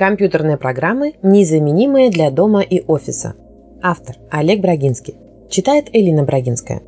Компьютерные программы, незаменимые для дома и офиса. Автор Олег Брагинский. Читает Элина Брагинская.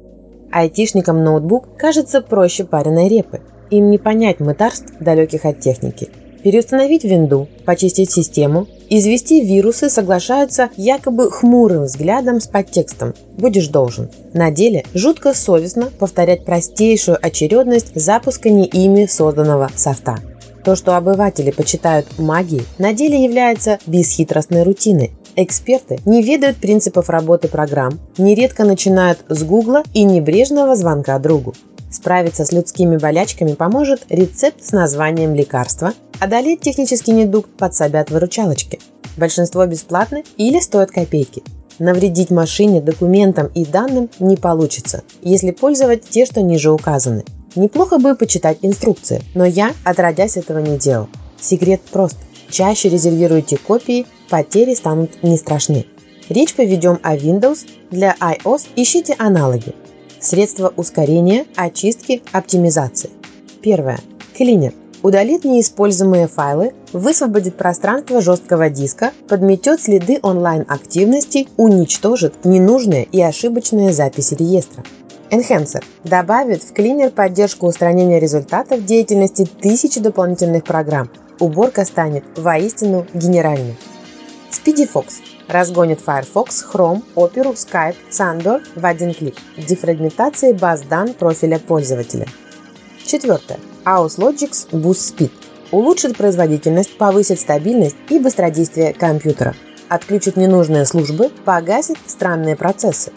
Айтишникам ноутбук кажется проще пареной репы. Им не понять мытарств, далеких от техники. Переустановить винду, почистить систему, извести вирусы соглашаются якобы хмурым взглядом с подтекстом «будешь должен». На деле жутко совестно повторять простейшую очередность запуска не ими созданного софта. То, что обыватели почитают магией, на деле является бесхитростной рутиной. Эксперты не ведают принципов работы программ, нередко начинают с гугла и небрежного звонка другу. Справиться с людскими болячками поможет рецепт с названием лекарства, одолеть технический недуг подсобят выручалочки. Большинство бесплатны или стоят копейки. Навредить машине, документам и данным не получится, если пользовать те, что ниже указаны. Неплохо бы почитать инструкции, но я, отродясь, этого не делал. Секрет прост. Чаще резервируйте копии, потери станут не страшны. Речь поведем о Windows, для iOS ищите аналоги. Средства ускорения, очистки, оптимизации. Первое. Клинер. Удалит неиспользуемые файлы, высвободит пространство жесткого диска, подметет следы онлайн-активности, уничтожит ненужные и ошибочные записи реестра. Enhancer добавит в клинер поддержку устранения результатов деятельности тысяч дополнительных программ. Уборка станет воистину генеральной. SpeedyFox разгонит Firefox, Chrome, Opera, Skype, Sandor в один клик. Дефрагментации баз данных профиля пользователя. Четвертое. AusLogix Boost Speed улучшит производительность, повысит стабильность и быстродействие компьютера, отключит ненужные службы, погасит странные процессы.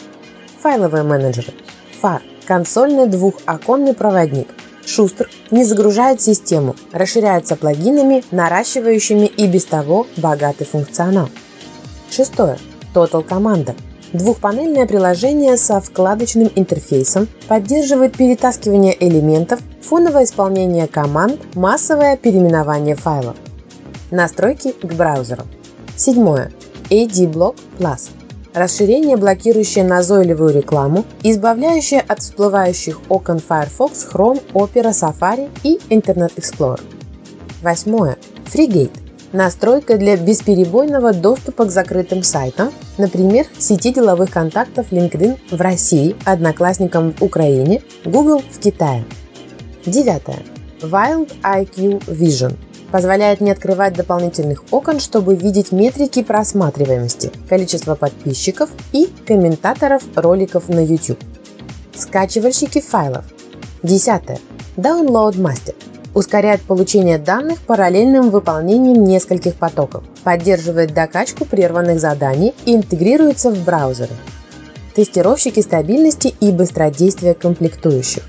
Файловые менеджеры. FAR – консольный двухоконный проводник. Шустр не загружает систему, расширяется плагинами, наращивающими и без того богатый функционал. Шестое. Total Commander Двухпанельное приложение со вкладочным интерфейсом поддерживает перетаскивание элементов, фоновое исполнение команд, массовое переименование файлов. Настройки к браузеру. Седьмое. AD-Block Plus. Расширение, блокирующее назойливую рекламу, избавляющее от всплывающих окон Firefox, Chrome, Opera, Safari и Internet Explorer. Восьмое. FreeGate Настройка для бесперебойного доступа к закрытым сайтам, например, сети деловых контактов LinkedIn в России, Одноклассникам в Украине, Google в Китае. Девятое. Wild IQ Vision позволяет не открывать дополнительных окон, чтобы видеть метрики просматриваемости, количество подписчиков и комментаторов роликов на YouTube. Скачивальщики файлов. Десятое. Download Master ускоряет получение данных параллельным выполнением нескольких потоков, поддерживает докачку прерванных заданий и интегрируется в браузеры. Тестировщики стабильности и быстродействия комплектующих.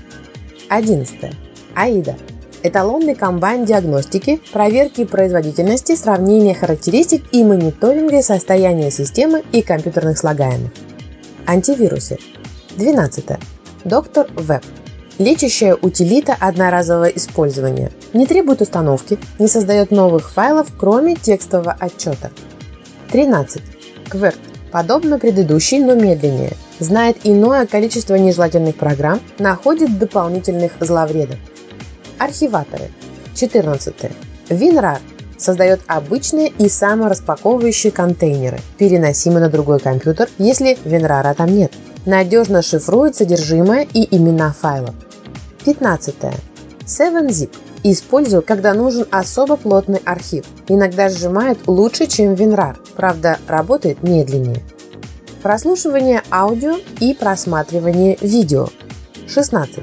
11. AIDA эталонный комбайн диагностики, проверки производительности, сравнения характеристик и мониторинга состояния системы и компьютерных слагаемых. Антивирусы. 12. Доктор Веб Лечащая утилита одноразового использования. Не требует установки, не создает новых файлов, кроме текстового отчета. 13. Кверт. Подобно предыдущей, но медленнее. Знает иное количество нежелательных программ, находит дополнительных зловредов. Архиваторы. 14. WinRAR создает обычные и самораспаковывающие контейнеры, переносимые на другой компьютер, если WinRAR там нет. Надежно шифрует содержимое и имена файлов. 15. 7-zip. Использую, когда нужен особо плотный архив. Иногда сжимает лучше, чем WinRAR, правда работает медленнее. Прослушивание аудио и просматривание видео. 16.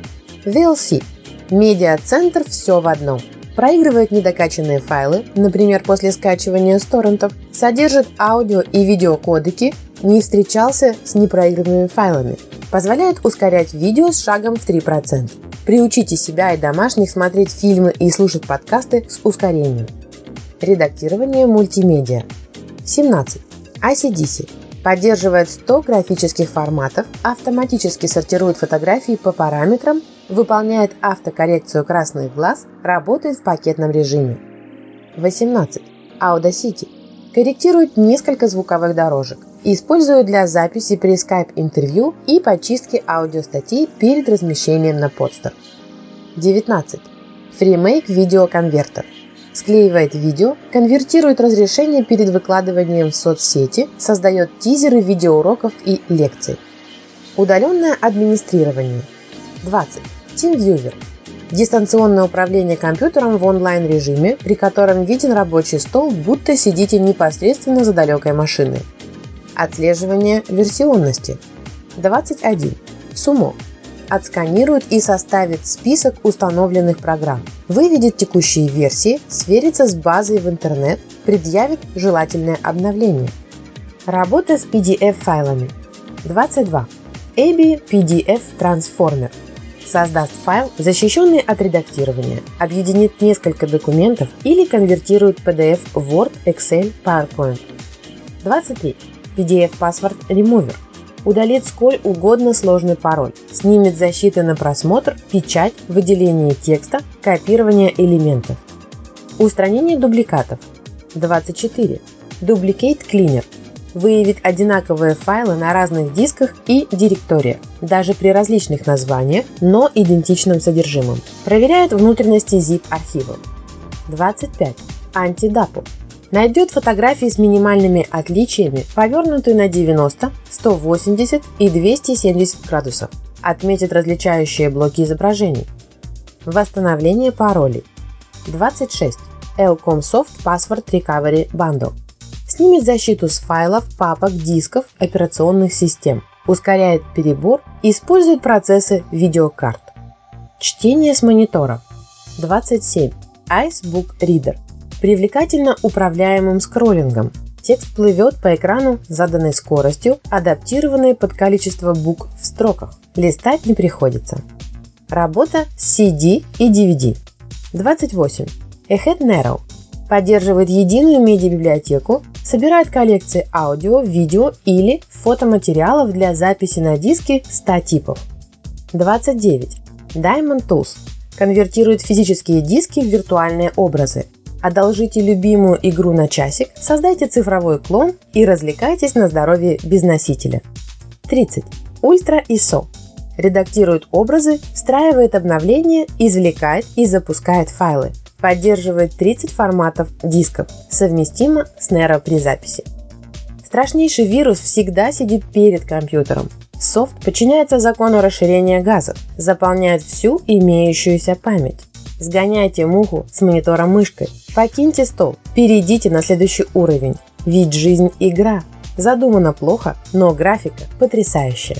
VLC. Медиацентр все в одном. Проигрывает недокачанные файлы, например, после скачивания с торрентов, содержит аудио и видеокодеки, не встречался с непроигранными файлами. Позволяет ускорять видео с шагом в 3%. Приучите себя и домашних смотреть фильмы и слушать подкасты с ускорением. Редактирование мультимедиа. 17. ICDC. Поддерживает 100 графических форматов, автоматически сортирует фотографии по параметрам, выполняет автокоррекцию красных глаз, работает в пакетном режиме. 18. Audacity. Корректирует несколько звуковых дорожек, Использую для записи при Skype-интервью и почистки аудиостатей перед размещением на подстер. 19. FreeMake видеоконвертер. склеивает видео, конвертирует разрешение перед выкладыванием в соцсети, создает тизеры видеоуроков и лекций. Удаленное администрирование. 20. TeamViewer. Дистанционное управление компьютером в онлайн-режиме, при котором виден рабочий стол, будто сидите непосредственно за далекой машиной. Отслеживание версионности. 21. Сумо отсканирует и составит список установленных программ, выведет текущие версии, сверится с базой в интернет, предъявит желательное обновление. Работа с PDF-файлами. 22. ABI PDF Transformer создаст файл, защищенный от редактирования, объединит несколько документов или конвертирует PDF в Word, Excel, PowerPoint. 23. PDF Password Remover удалит сколь угодно сложный пароль, снимет защиты на просмотр, печать, выделение текста, копирование элементов. Устранение дубликатов. 24. Duplicate Cleaner выявит одинаковые файлы на разных дисках и директориях, даже при различных названиях, но идентичном содержимом. Проверяет внутренности zip-архивов. 25. Антидапу найдет фотографии с минимальными отличиями, повернутые на 90, 180 и 270 градусов. Отметит различающие блоки изображений. Восстановление паролей. 26. Elcomsoft Password Recovery Bundle. Снимет защиту с файлов, папок, дисков, операционных систем. Ускоряет перебор использует процессы видеокарт. Чтение с монитора. 27. Icebook Reader привлекательно управляемым скроллингом. Текст плывет по экрану заданной скоростью, адаптированной под количество букв в строках. Листать не приходится. Работа с CD и DVD. 28. Ahead Narrow поддерживает единую медиабиблиотеку, собирает коллекции аудио, видео или фотоматериалов для записи на диски 100 типов. 29. Diamond Tools конвертирует физические диски в виртуальные образы, Одолжите любимую игру на часик, создайте цифровой клон и развлекайтесь на здоровье без носителя. 30. Ультра ISO. Редактирует образы, встраивает обновления, извлекает и запускает файлы. Поддерживает 30 форматов дисков, совместимо с Nero при записи. Страшнейший вирус всегда сидит перед компьютером. Софт подчиняется закону расширения газов, заполняет всю имеющуюся память. Сгоняйте муху с монитора мышкой. Покиньте стол. Перейдите на следующий уровень. Ведь жизнь – игра. Задумано плохо, но графика потрясающая.